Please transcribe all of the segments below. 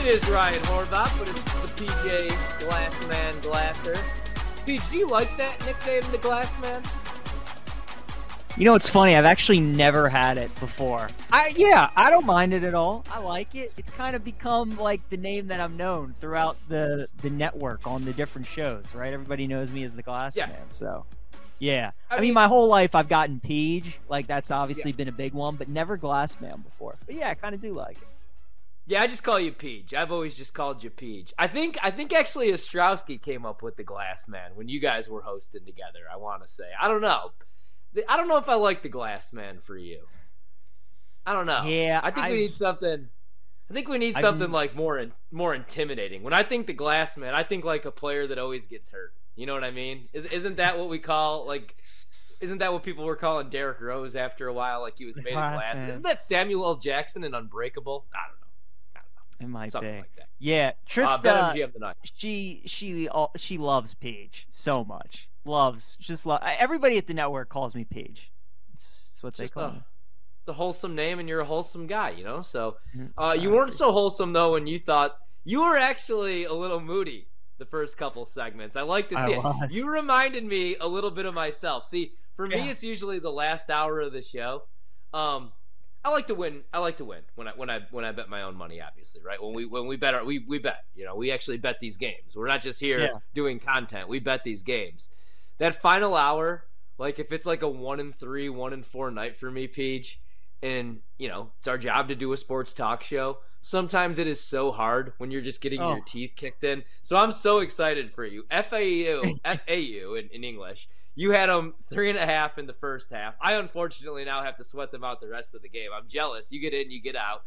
It is Ryan Horvat, but it's the PJ Glassman Glasser. Peach, do you like that nickname, the Glassman? You know, it's funny. I've actually never had it before. I yeah, I don't mind it at all. I like it. It's kind of become like the name that I'm known throughout the the network on the different shows. Right? Everybody knows me as the Glass Yeah. Man. So, yeah. I I, mean, mean- my whole life I've gotten Peach. Like that's obviously been a big one, but never Glass Man before. But yeah, I kind of do like it. Yeah, I just call you Peach. I've always just called you Peach. I think I think actually Ostrowski came up with the glass man when you guys were hosting together. I want to say. I don't know. I don't know if I like the glass man for you. I don't know. Yeah, I think we I've- need something. I think we need I've- something like more in, more intimidating. When I think the glass man, I think like a player that always gets hurt. You know what I mean? Is, isn't that what we call like? Isn't that what people were calling Derrick Rose after a while? Like he was made of glass. Glassman. Isn't that Samuel L. Jackson in Unbreakable? I don't know. I. It might Something be. like that. Yeah, Uh, Trista. BetMGM tonight. she she all- she loves Paige so much. Loves just love. Everybody at the network calls me Paige. It's, it's what they Just call a, me. the wholesome name, and you're a wholesome guy, you know. So Mhm. uh, you weren't so wholesome though when you thought you were actually a little moody the first couple segments. I like to I see it. was. You reminded me a little bit of myself. See, for me, it's usually the last hour of the show. Um, I like to win. I like to win when I when I when I bet my own money. Obviously, right? When we when we bet our, we we bet. You know, we actually bet these games. We're not just here Yeah. doing content. We bet these games. That final hour, like if it's like a one and three, one and four night for me, Peach, and you know it's our job to do a sports talk show. Sometimes it is so hard when you're just getting your Oh. teeth kicked in. So I'm so excited for you. FAU, FAU in, in English. You had them three and a half in the first half. I unfortunately now have to sweat them out the rest of the game. I'm jealous. You get in, you get out.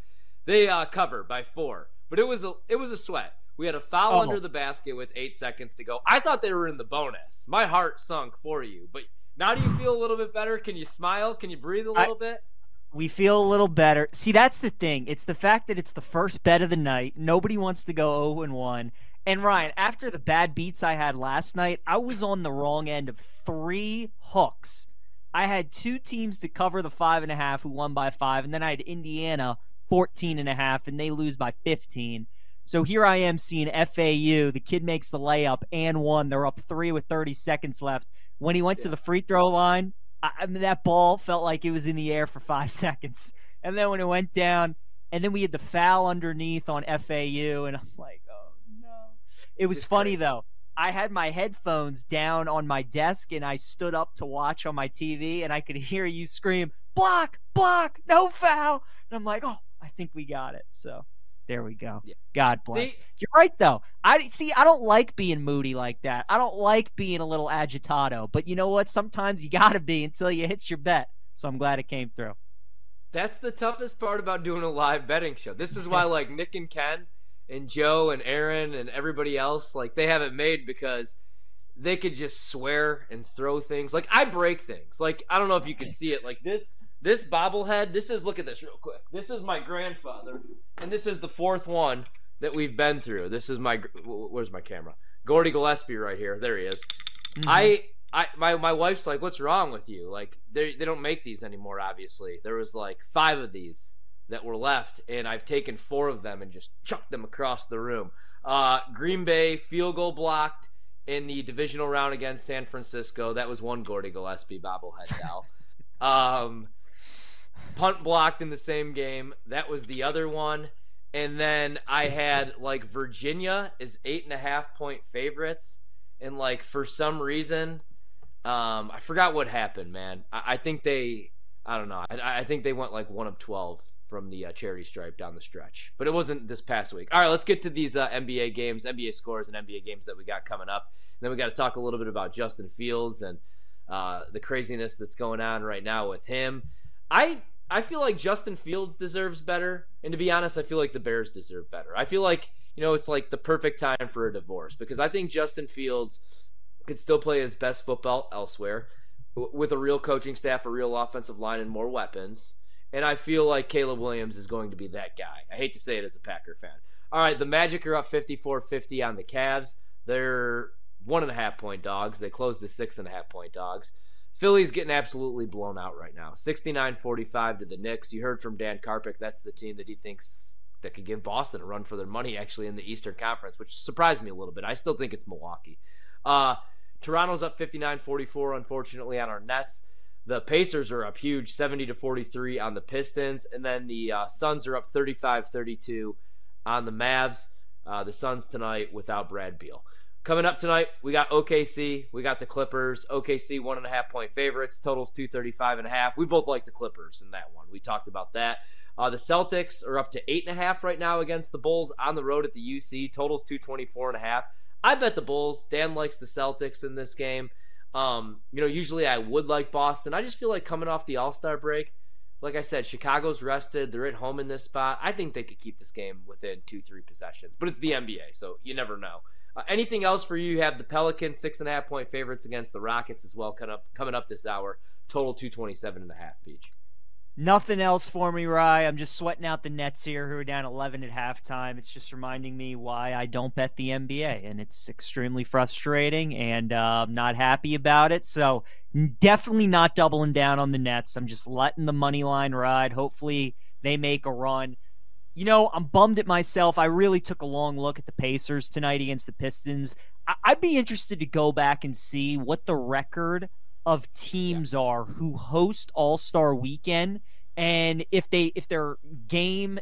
They uh, cover by four, but it was a it was a sweat. We had a foul Oh. under the basket with eight seconds to go. I thought they were in the bonus. My heart sunk for you, but now do you feel a little bit better? Can you smile? Can you breathe a little bit? We feel a little better. See, that's the thing. It's the fact that it's the first bet of the night. Nobody wants to go 0 and 1. And Ryan, after the bad beats I had last night, I was on the wrong end of three hooks. I had two teams to cover the five and a half who won by five, and then I had Indiana 14 and a half, and they lose by 15. So here I am seeing FAU. The kid makes the layup and one. They're up three with 30 seconds left. When he went to the free throw line, I, I mean, that ball felt like it was in the air for five seconds. And then when it went down, and then we had the foul underneath on FAU, and I'm like. It was Just funny crazy. though. I had my headphones down on my desk, and I stood up to watch on my TV, and I could hear you scream, block, block, no foul. And I'm like, oh, I think we got it. So there we go. Yeah. God bless. They- You're right though. I see. I don't like being moody like that. I don't like being a little agitado. But you know what? Sometimes you gotta be until you hit your bet. So I'm glad it came through. That's the toughest part about doing a live betting show. This is why like Nick and Ken and Joe and Aaron and everybody else like they haven't made because they could just swear and throw things. Like I break things. Like I don't know if you can see it. Like this this bobblehead. This is look at this real quick. This is my grandfather, and this is the fourth one that we've been through. This is my where's my camera? Gordie Gillespie right here. There he is. Mhm. I I my my wife's like, "What's wrong with you?" Like they they don't make these anymore. Obviously, there was like five of these that were left, and I've taken four of them and just chucked them across the room. Uh, Green Bay field goal blocked in the divisional round against San Francisco. That was one Gordie Gillespie bobblehead doll. um, punt blocked in the same game. That was the other one. And then I had like Virginia is eight and a half point favorites, and like for some reason, um, I forgot what happened, man. I, I think they, I don't know. I, I think they went like one of twelve from the uh, charity stripe down the stretch, but it wasn't this past week. All right, let's get to these uh, NBA games, NBA scores, and NBA games that we got coming up. And then we got to talk a little bit about Justin Fields and uh, the craziness that's going on right now with him. I I feel like Justin Fields deserves better, and to be honest, I feel like the Bears deserve better. I feel like you know it's like the perfect time for a divorce because I think Justin Fields could still play his best football elsewhere with a real coaching staff, a real offensive line, and more weapons. And I feel like Caleb Williams is going to be that guy. I hate to say it as a Packer fan. All right, the Magic are up 54 50 on the Cavs. They're one and a half point dogs. They closed to six and a half point dogs. Philly's getting absolutely blown out right now. 69 45 to the Knicks. You heard from Dan Karpik. That's the team that he thinks that could give Boston a run for their money actually in the Eastern Conference, which surprised me a little bit. I still think it's Milwaukee. Uh, Toronto's up 59-44, unfortunately, on our Nets. The Pacers are up huge, 70 to 43 on the Pistons, and then the uh, Suns are up 35-32 on the Mavs. Uh, the Suns tonight without Brad Beal. Coming up tonight, we got OKC, we got the Clippers. OKC one and a half point favorites, totals 235 and a half. We both like the Clippers in that one. We talked about that. Uh, the Celtics are up to eight and a half right now against the Bulls on the road at the UC. Totals 224 and a half. I bet the Bulls. Dan likes the Celtics in this game. Um, you know, usually I would like Boston. I just feel like coming off the All Star break, like I said, Chicago's rested. They're at home in this spot. I think they could keep this game within two, three possessions. But it's the NBA, so you never know. Uh, anything else for you? You have the Pelicans six and a half point favorites against the Rockets as well, coming up coming up this hour. Total two twenty seven and a half each. Nothing else for me, Rye. I'm just sweating out the Nets here, who are down 11 at halftime. It's just reminding me why I don't bet the NBA, and it's extremely frustrating, and uh, I'm not happy about it. So definitely not doubling down on the Nets. I'm just letting the money line ride. Hopefully they make a run. You know, I'm bummed at myself. I really took a long look at the Pacers tonight against the Pistons. I- would be interested to go back and see what the record of teams yeah. are who host All Star Weekend, and if they if their game,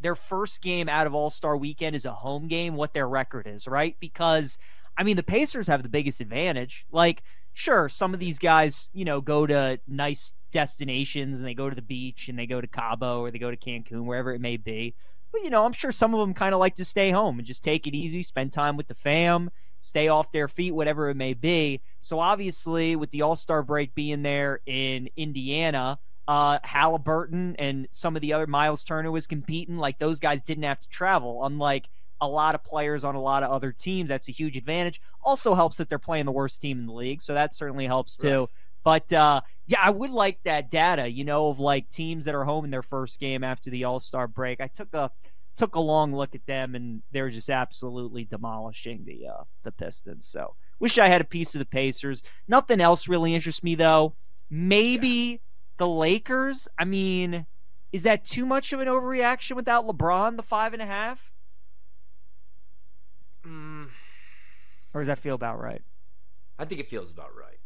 their first game out of All Star Weekend is a home game, what their record is, right? Because I mean, the Pacers have the biggest advantage. Like, sure, some of these guys, you know, go to nice destinations and they go to the beach and they go to Cabo or they go to Cancun, wherever it may be. But you know, I'm sure some of them kind of like to stay home and just take it easy, spend time with the fam, stay off their feet, whatever it may be. So obviously, with the All Star break being there in Indiana, uh, Halliburton and some of the other Miles Turner was competing. Like those guys didn't have to travel, unlike a lot of players on a lot of other teams. That's a huge advantage. Also helps that they're playing the worst team in the league, so that certainly helps too. Right. But uh, yeah, I would like that data, you know, of like teams that are home in their first game after the All Star break. I took a took a long look at them, and they're just absolutely demolishing the uh, the Pistons. So wish I had a piece of the Pacers. Nothing else really interests me though. Maybe yeah. the Lakers. I mean, is that too much of an overreaction without LeBron? The five and a half. Mm. Or does that feel about right? I think it feels about right.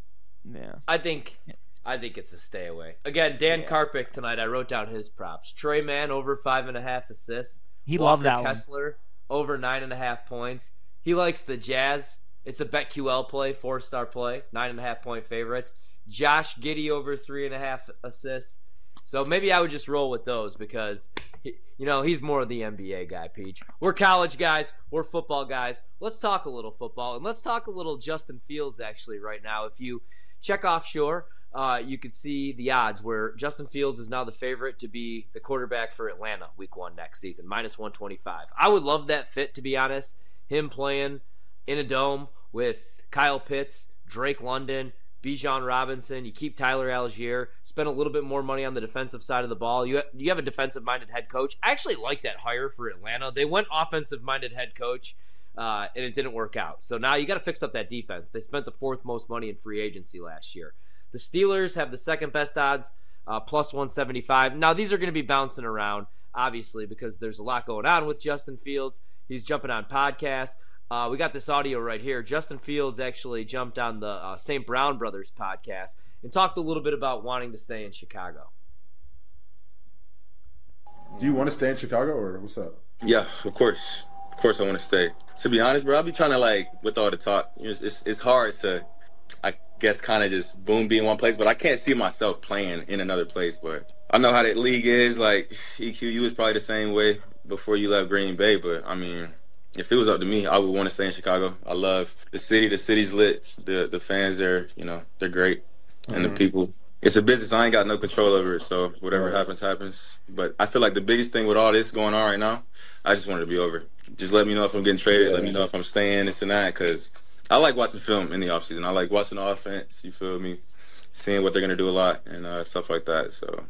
Yeah. I think I think it's a stay away. Again, Dan yeah. Karpik tonight. I wrote down his props. Tre Mann over five and a half assists. He loved that Kessler one. over nine and a half points. He likes the Jazz. It's a BetQL play, four star play, nine and a half point favorites. Josh Giddey over three and a half assists. So maybe I would just roll with those because, he, you know, he's more of the NBA guy, Peach. We're college guys. We're football guys. Let's talk a little football and let's talk a little Justin Fields actually right now. If you check offshore, uh, you can see the odds where Justin Fields is now the favorite to be the quarterback for Atlanta week one next season, minus 125. I would love that fit, to be honest. Him playing in a dome with Kyle Pitts, Drake London, Bijan Robinson. You keep Tyler Allgeier, spend a little bit more money on the defensive side of the ball. You, you have a defensive minded head coach. I actually like that hire for Atlanta. They went offensive minded head coach. Uh, and it didn't work out. So now you got to fix up that defense. They spent the fourth most money in free agency last year. The Steelers have the second best odds, uh, plus 175. Now, these are going to be bouncing around, obviously, because there's a lot going on with Justin Fields. He's jumping on podcasts. Uh, we got this audio right here. Justin Fields actually jumped on the uh, St. Brown Brothers podcast and talked a little bit about wanting to stay in Chicago. Do you want to stay in Chicago or what's up? Yeah, of course. Of course, I want to stay. To be honest, bro, I'll be trying to like with all the talk. It's, it's hard to I guess kind of just boom be in one place, but I can't see myself playing in another place. But I know how that league is. Like EQU is probably the same way before you left Green Bay. But I mean, if it was up to me, I would want to stay in Chicago. I love the city. The city's lit. The the fans there, you know, they're great, and mm-hmm. the people. It's a business. I ain't got no control over it. So whatever right. happens, happens. But I feel like the biggest thing with all this going on right now, I just wanted to be over. Just let me know if I'm getting traded. Yeah. Let me know if I'm staying. This and that, because I like watching film in the offseason. I like watching the offense. You feel me? Seeing what they're gonna do a lot and uh, stuff like that. So.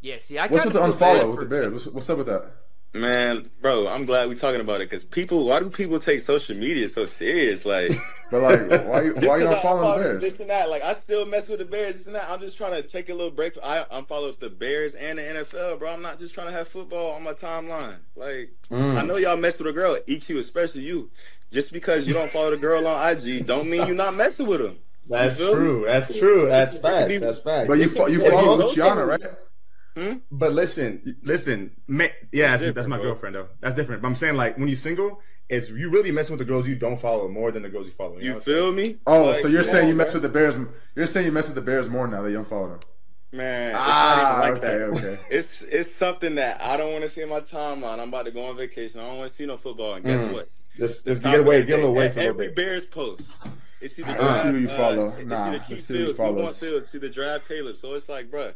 Yeah. See, I what's with the unfollow with the Bears? What's, what's, up with that? Man, bro, I'm glad we're talking about it because people. Why do people take social media so serious? Like, But like, why you just why you 'cause not following follow the Bears? This and that. Like, I still mess with the Bears. This and that. I'm just trying to take a little break. I I'm follows the Bears and the NFL, bro. I'm not just trying to have football on my timeline. Like, Mm. I know y'all mess with a girl, EQ, especially you. Just because you don't follow the girl on IG, don't mean you're not messing with them. That's You feel me? true. That's true. That's It facts. That's facts. But you fo- you follow you- Luciana, right? But listen, listen, ma- yeah, that's, different, that's my bro. girlfriend though. That's different. But I'm saying like when you're single, it's you really messing with the girls you don't follow more than the girls you follow. You know feel me? Oh, Like, so you're come saying on, you mess bro. with the Bears? You're saying you mess with the Bears more now that you don't follow them? Man, it's Ah, not even like okay, that. okay. It's it's something that I don't want to see in my timeline. I'm about to go on vacation. I don't want to see no football. And guess Mm. what? Just, just get away, get a little away from every it. Bears post. It's either Let's see who you uh, follow. It's Nah, either let's Keith see who you Fields, we follow. want Fields, it's either draft Caleb. So it's like, bruh,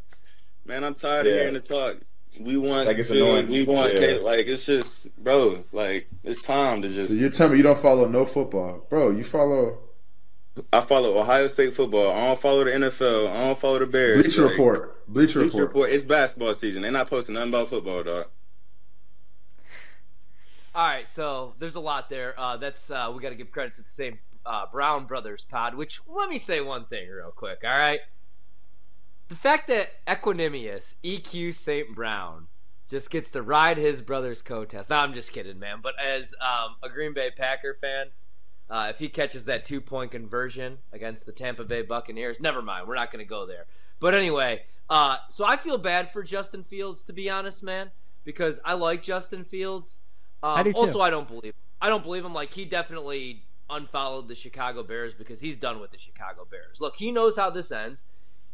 man, I'm tired of hearing the talk. We want Like, it's Fields, annoying. we want Yeah. Caleb. Like it's just, bro, like it's time to just. So you're telling me you don't follow no football, bro? You follow I follow Ohio State football. I don't follow the NFL. I don't follow the Bears. Bleacher Like, Report. Bleacher, Bleacher Report. Report. It's basketball season. They're not posting nothing about football, dog. All right, so there's a lot there. Uh, that's uh, we got to give credit to the same uh, Brown Brothers pod. Which let me say one thing real quick. All right, the fact that Equanimeous EQ St. Brown just gets to ride his brother's coattails. No, I'm just kidding, man. But as um, a Green Bay Packer fan, uh, if he catches that two point conversion against the Tampa Bay Buccaneers, never mind. We're not going to go there. But anyway, uh, so I feel bad for Justin Fields, to be honest, man, because I like Justin Fields. Um, I do too. Also, I don't believe. I don't believe him. Like he definitely unfollowed the Chicago Bears because he's done with the Chicago Bears. Look, he knows how this ends.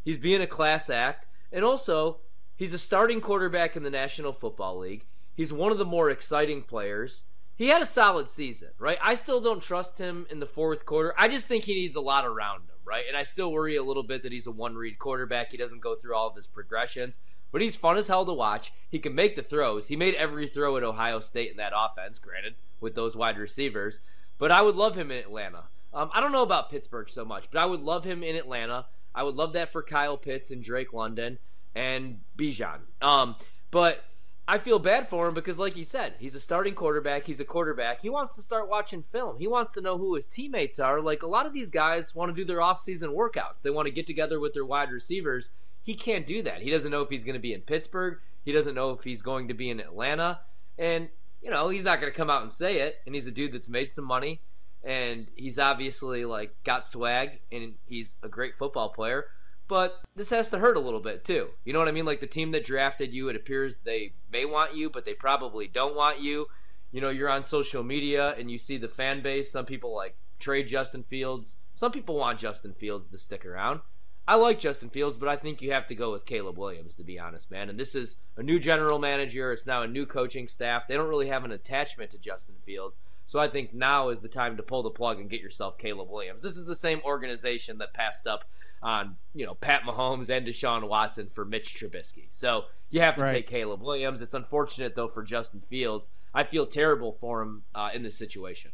He's being a class act, and also he's a starting quarterback in the National Football League. He's one of the more exciting players. He had a solid season, right? I still don't trust him in the fourth quarter. I just think he needs a lot around him, right? And I still worry a little bit that he's a one read quarterback. He doesn't go through all of his progressions, but he's fun as hell to watch. He can make the throws. He made every throw at Ohio State in that offense, granted, with those wide receivers. But I would love him in Atlanta. Um, I don't know about Pittsburgh so much, but I would love him in Atlanta. I would love that for Kyle Pitts and Drake London and Bijan. Um, but I feel bad for him because, like he said, he's a starting quarterback. He's a quarterback. He wants to start watching film. He wants to know who his teammates are. Like a lot of these guys want to do their off-season workouts. They want to get together with their wide receivers. He can't do that. He doesn't know if he's going to be in Pittsburgh. He doesn't know if he's going to be in Atlanta. And you know, he's not going to come out and say it. And he's a dude that's made some money, and he's obviously like got swag, and he's a great football player. But this has to hurt a little bit too. You know what I mean? Like the team that drafted you, it appears they may want you, but they probably don't want you. You know, you're on social media and you see the fan base. Some people like trade Justin Fields. Some people want Justin Fields to stick around. I like Justin Fields, but I think you have to go with Caleb Williams, to be honest, man. And this is a new general manager. It's now a new coaching staff. They don't really have an attachment to Justin Fields. So I think now is the time to pull the plug and get yourself Caleb Williams. This is the same organization that passed up on, you know, Pat Mahomes and Deshaun Watson for Mitch Trubisky. So you have to Right. take Caleb Williams. It's unfortunate, though, for Justin Fields. I feel terrible for him uh, in this situation.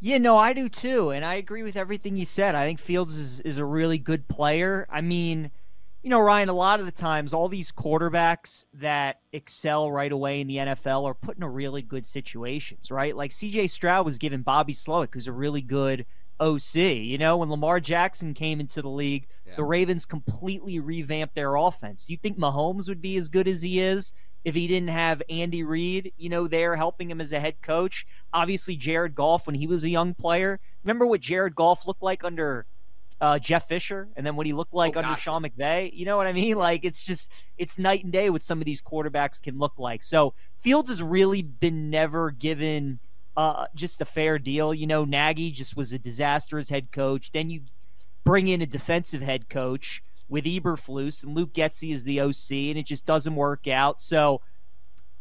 Yeah, no, I do too, and I agree with everything you said. I think Fields is, is a really good player. I mean, you know, Ryan, a lot of the times, all these quarterbacks that excel right away in the NFL are put in really good situations, right? Like CJ Stroud was given Bobby Slowik, who's a really good OC. You know, when Lamar Jackson came into the league, Yeah. the Ravens completely revamped their offense. Do you think Mahomes would be as good as he is if he didn't have Andy Reid, you know, there helping him as a head coach? Obviously, Jared Goff, when he was a young player, remember what Jared Goff looked like under uh, Jeff Fisher, and then what he looked like Oh, under gotcha. Sean McVay. You know what I mean? Like it's just it's night and day what some of these quarterbacks can look like. So Fields has really been never given uh, just a fair deal. You know, Nagy just was a disaster as head coach. Then you bring in a defensive head coach with Eberflus and Luke Getsy is the OC, and it just doesn't work out. So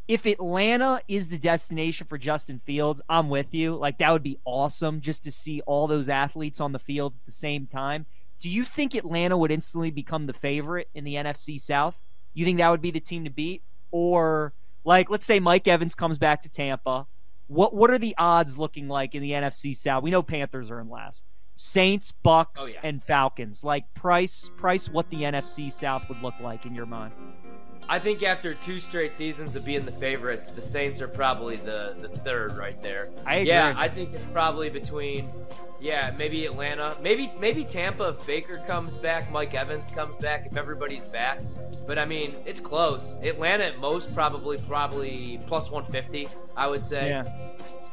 if Atlanta is the destination for Justin Fields, I'm with you. Like that would be awesome just to see all those athletes on the field at the same time. Do you think Atlanta would instantly become the favorite in the NFC South? You think that would be the team to beat? Or like let's say Mike Evans comes back to Tampa. What what are the odds looking like in the NFC South? We know Panthers are in last. Saints, Bucks, Oh, yeah. and Falcons. Like price price what the NFC South would look like in your mind. I think after two straight seasons of being the favorites, the Saints are probably the, the third right there. I agree. Yeah, I think it's probably between yeah, maybe Atlanta, maybe maybe Tampa if Baker comes back, Mike Evans comes back, if everybody's back. But I mean, it's close. Atlanta at most probably probably plus 150, I would say. Yeah.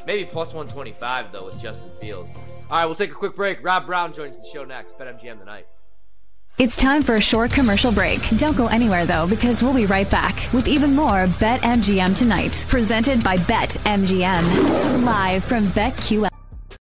Maybe plus 125 though with Justin Fields. All right, we'll take a quick break. Rob Brown joins the show next. BetMGM tonight. It's time for a short commercial break. Don't go anywhere though, because we'll be right back with even more Bet MGM tonight, presented by Bet MGM, live from BetQL.